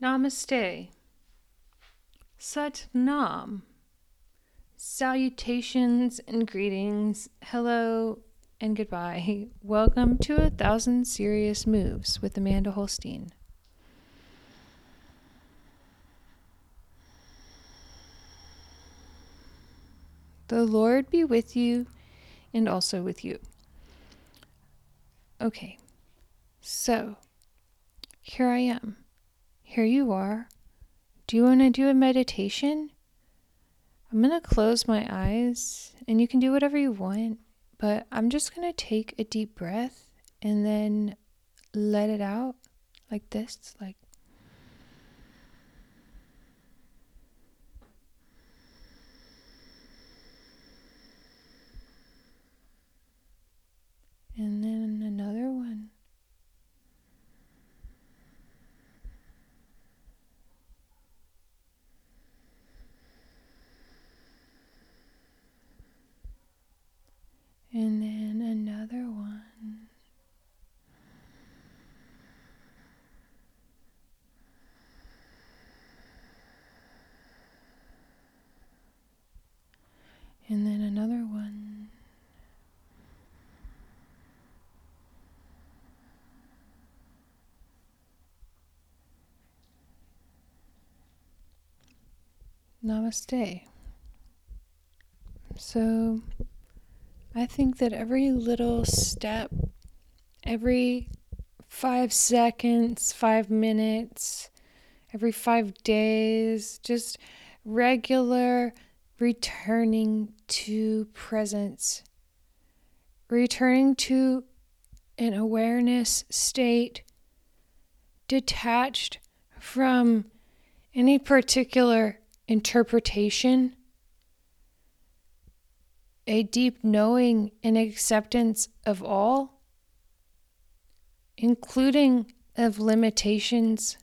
Namaste. Sat Nam. Salutations and greetings. Hello and goodbye. Welcome to A Thousand Serious Moves with Amanda Holstein. The Lord be with you and also with you. Okay, so here I am. Here you are. Do you want to do a meditation? I'm going to close my eyes and you can do whatever you want, but I'm just going to take a deep breath and then let it out like this, like and then another one. And then another one. And then another one. Namaste. So, I think that every little step, every five seconds, five minutes, every five days, just regular returning to presence, returning to an awareness state detached from any particular interpretation, a deep knowing and acceptance of all, including of limitations,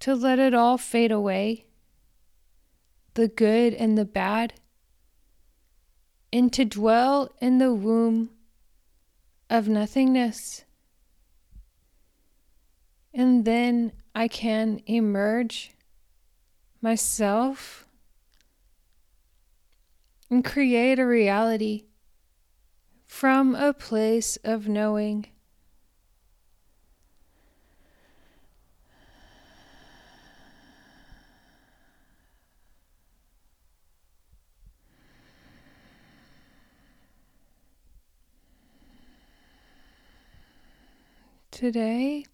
to let it all fade away, the good and the bad, and to dwell in the womb of nothingness. And then I can emerge myself and create a reality from a place of knowing. Today,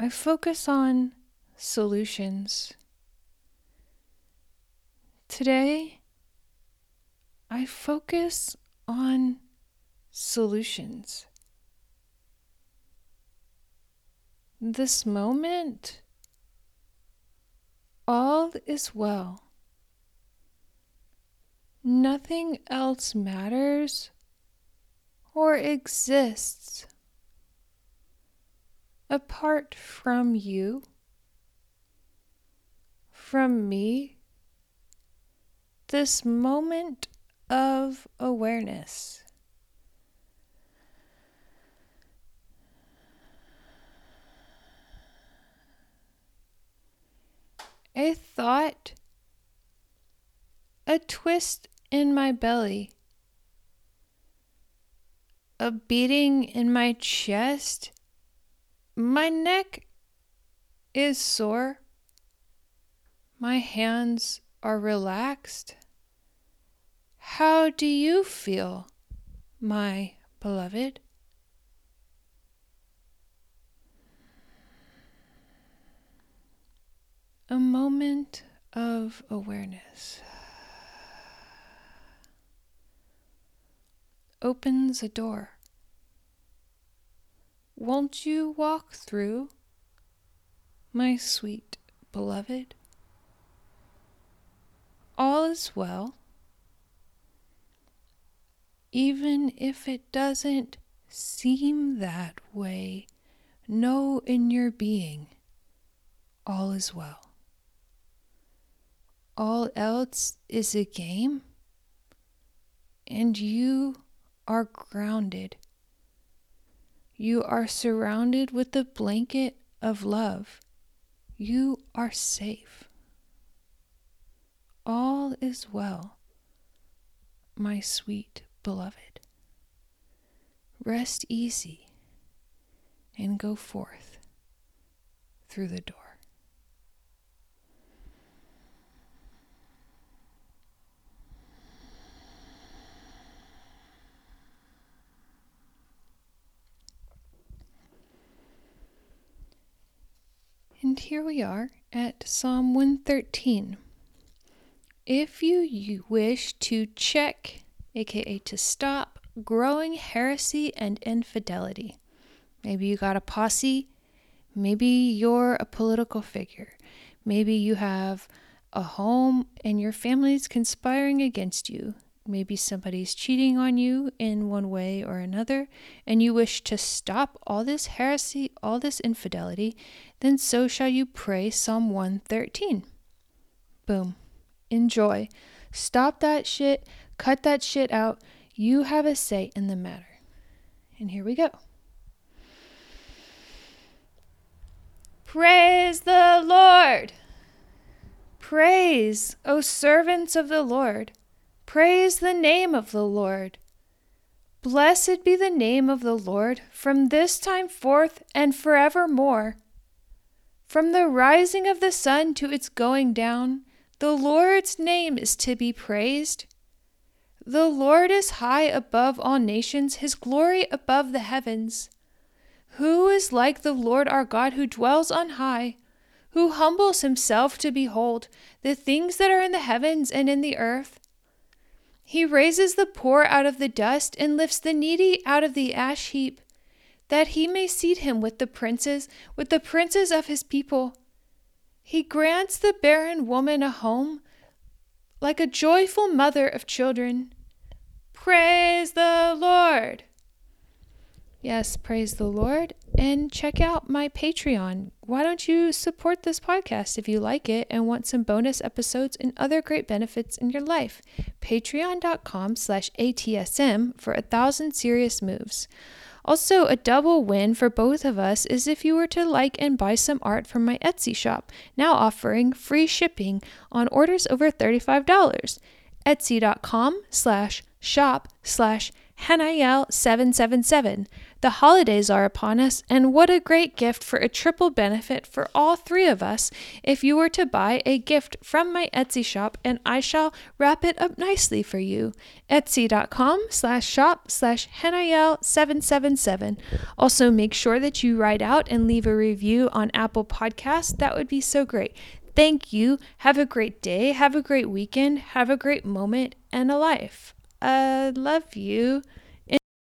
I focus on solutions. Today, I focus on solutions. This moment, all is well. Nothing else matters or exists apart from you, from me, this moment of awareness. A thought, a twist in my belly, a beating in my chest my neck is sore. My hands are relaxed. How do you feel, my beloved? A moment of awareness opens a door. Won't you walk through, my sweet beloved? All is well, even if it doesn't seem that way. Know in your being, all is well. All else is a game, and you are grounded you are surrounded with the blanket of love. You are safe. All is well, my sweet beloved. Rest easy and go forth through the door. And here we are at Psalm 113. If you, wish to check, aka to stop, growing heresy and infidelity, maybe you got a posse, maybe you're a political figure, maybe you have a home and your family's conspiring against you, maybe somebody's cheating on you in one way or another, and you wish to stop all this heresy, all this infidelity, then so shall you pray Psalm 113. Boom. Enjoy. Stop that shit. Cut that shit out. You have a say in the matter. And here we go. Praise the Lord. Praise, O servants of the Lord. Praise the name of the Lord. Blessed be the name of the Lord from this time forth and forevermore. From the rising of the sun to its going down, the Lord's name is to be praised. The Lord is high above all nations, his glory above the heavens. Who is like the Lord our God who dwells on high, who humbles himself to behold the things that are in the heavens and in the earth? He raises the poor out of the dust and lifts the needy out of the ash heap, that he may seat him with the princes, with the princes of his people. He grants the barren woman a home, like a joyful mother of children. Lord! Yes, praise the Lord. And check out my Patreon. Why don't you support this podcast if you like it and want some bonus episodes and other great benefits in your life? Patreon.com slash ATSM for a thousand serious moves. Also, a double win for both of us is if you were to like and buy some art from my Etsy shop, now offering free shipping on orders over $35. Etsy.com slash shop slash Hanael777. The holidays are upon us, and what a great gift for a triple benefit for all three of us if you were to buy a gift from my Etsy shop and I shall wrap it up nicely for you. Etsy.com slash shop slash Hanael777. Also, make sure that you write out and leave a review on Apple Podcasts. That would be so great. Thank you. Have a great day. Have a great weekend. Have a great moment and a life. I love you.